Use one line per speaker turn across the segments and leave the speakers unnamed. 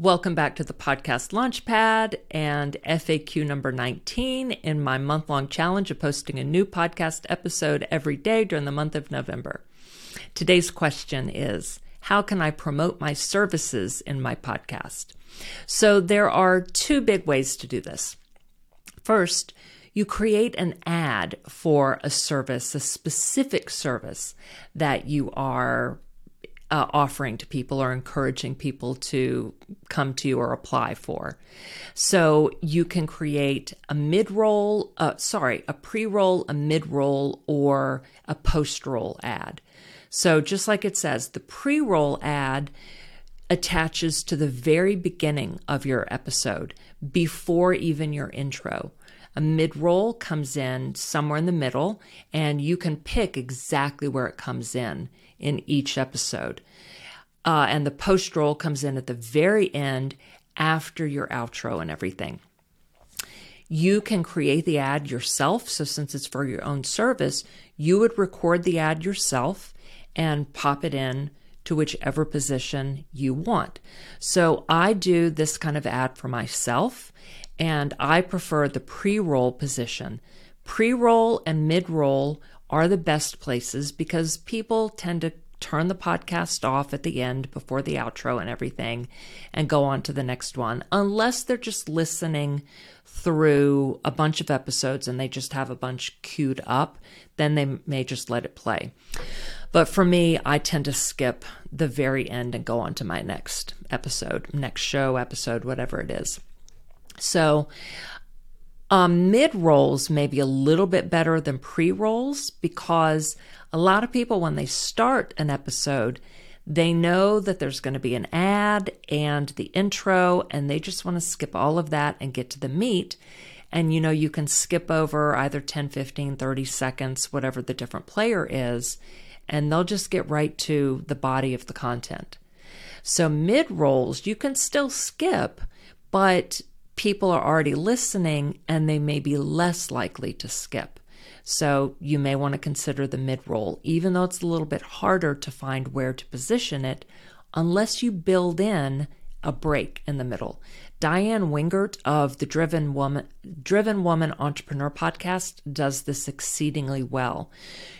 Welcome back to the podcast Launchpad and FAQ number 19 in my month long challenge of posting a new podcast episode every day during the month of November. Today's question is How can I promote my services in my podcast? So there are two big ways to do this. First, you create an ad for a service, a specific service that you are uh, offering to people or encouraging people to come to you or apply for. So you can create a mid roll, uh, sorry, a pre roll, a mid roll, or a post roll ad. So just like it says, the pre roll ad attaches to the very beginning of your episode before even your intro. A mid roll comes in somewhere in the middle, and you can pick exactly where it comes in in each episode. Uh, and the post roll comes in at the very end after your outro and everything. You can create the ad yourself. So, since it's for your own service, you would record the ad yourself and pop it in to whichever position you want. So, I do this kind of ad for myself, and I prefer the pre roll position. Pre roll and mid roll are the best places because people tend to turn the podcast off at the end before the outro and everything and go on to the next one, unless they're just listening through a bunch of episodes and they just have a bunch queued up, then they may just let it play. But for me, I tend to skip the very end and go on to my next episode, next show, episode, whatever it is. So, um, mid rolls may be a little bit better than pre rolls because a lot of people, when they start an episode, they know that there's going to be an ad and the intro, and they just want to skip all of that and get to the meat. And you know, you can skip over either 10, 15, 30 seconds, whatever the different player is, and they'll just get right to the body of the content. So, mid rolls, you can still skip, but people are already listening and they may be less likely to skip. So you may want to consider the mid roll, even though it's a little bit harder to find where to position it, unless you build in a break in the middle. Diane Wingert of the Driven Woman Driven Woman Entrepreneur podcast does this exceedingly well.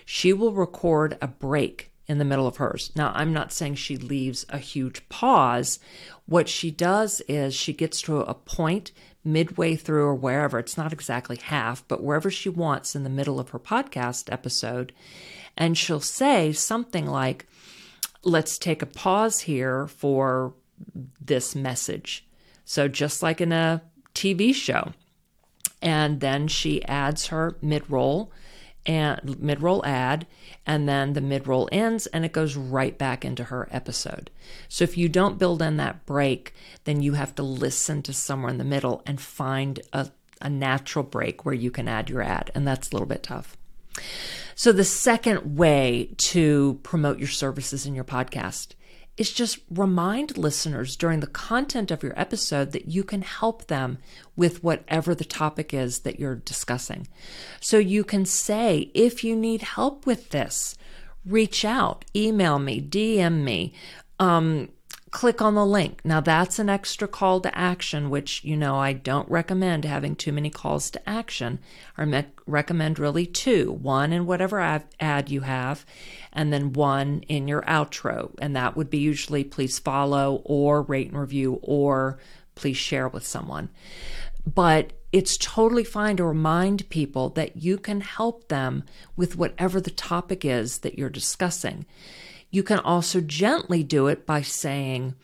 She will record a break in the middle of hers. Now, I'm not saying she leaves a huge pause. What she does is she gets to a point midway through or wherever, it's not exactly half, but wherever she wants in the middle of her podcast episode. And she'll say something like, let's take a pause here for this message. So, just like in a TV show. And then she adds her mid roll and mid roll ad, and then the mid roll ends and it goes right back into her episode. So if you don't build in that break, then you have to listen to somewhere in the middle and find a, a natural break where you can add your ad, and that's a little bit tough. So the second way to promote your services in your podcast is just remind listeners during the content of your episode that you can help them with whatever the topic is that you're discussing. So you can say, if you need help with this, reach out, email me, DM me. Um, click on the link. Now that's an extra call to action, which, you know, I don't recommend having too many calls to action. I me- recommend really two one in whatever ad you have, and then one in your outro. And that would be usually please follow or rate and review or please share with someone. But it's totally fine to remind people that you can help them with whatever the topic is that you're discussing. You can also gently do it by saying,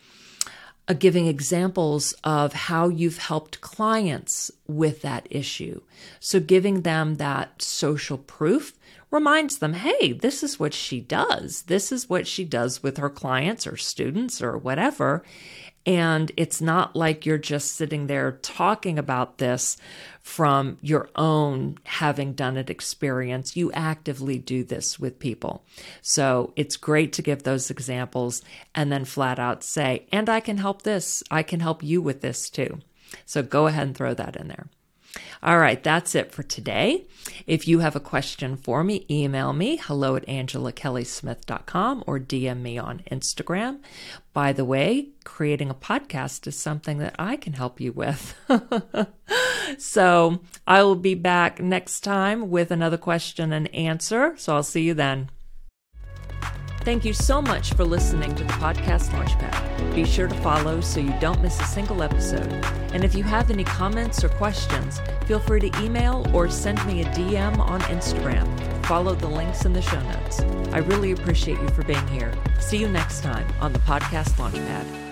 uh, giving examples of how you've helped clients with that issue. So, giving them that social proof reminds them, hey, this is what she does. This is what she does with her clients or students or whatever. And it's not like you're just sitting there talking about this from your own having done it experience. You actively do this with people. So it's great to give those examples and then flat out say, and I can help this. I can help you with this too. So go ahead and throw that in there. All right, that's it for today. If you have a question for me, email me hello at angelakellysmith.com or DM me on Instagram. By the way, creating a podcast is something that I can help you with. so I will be back next time with another question and answer. So I'll see you then. Thank you so much for listening to the podcast Launchpad. Be sure to follow so you don't miss a single episode. And if you have any comments or questions, feel free to email or send me a DM on Instagram. Follow the links in the show notes. I really appreciate you for being here. See you next time on the podcast Launchpad.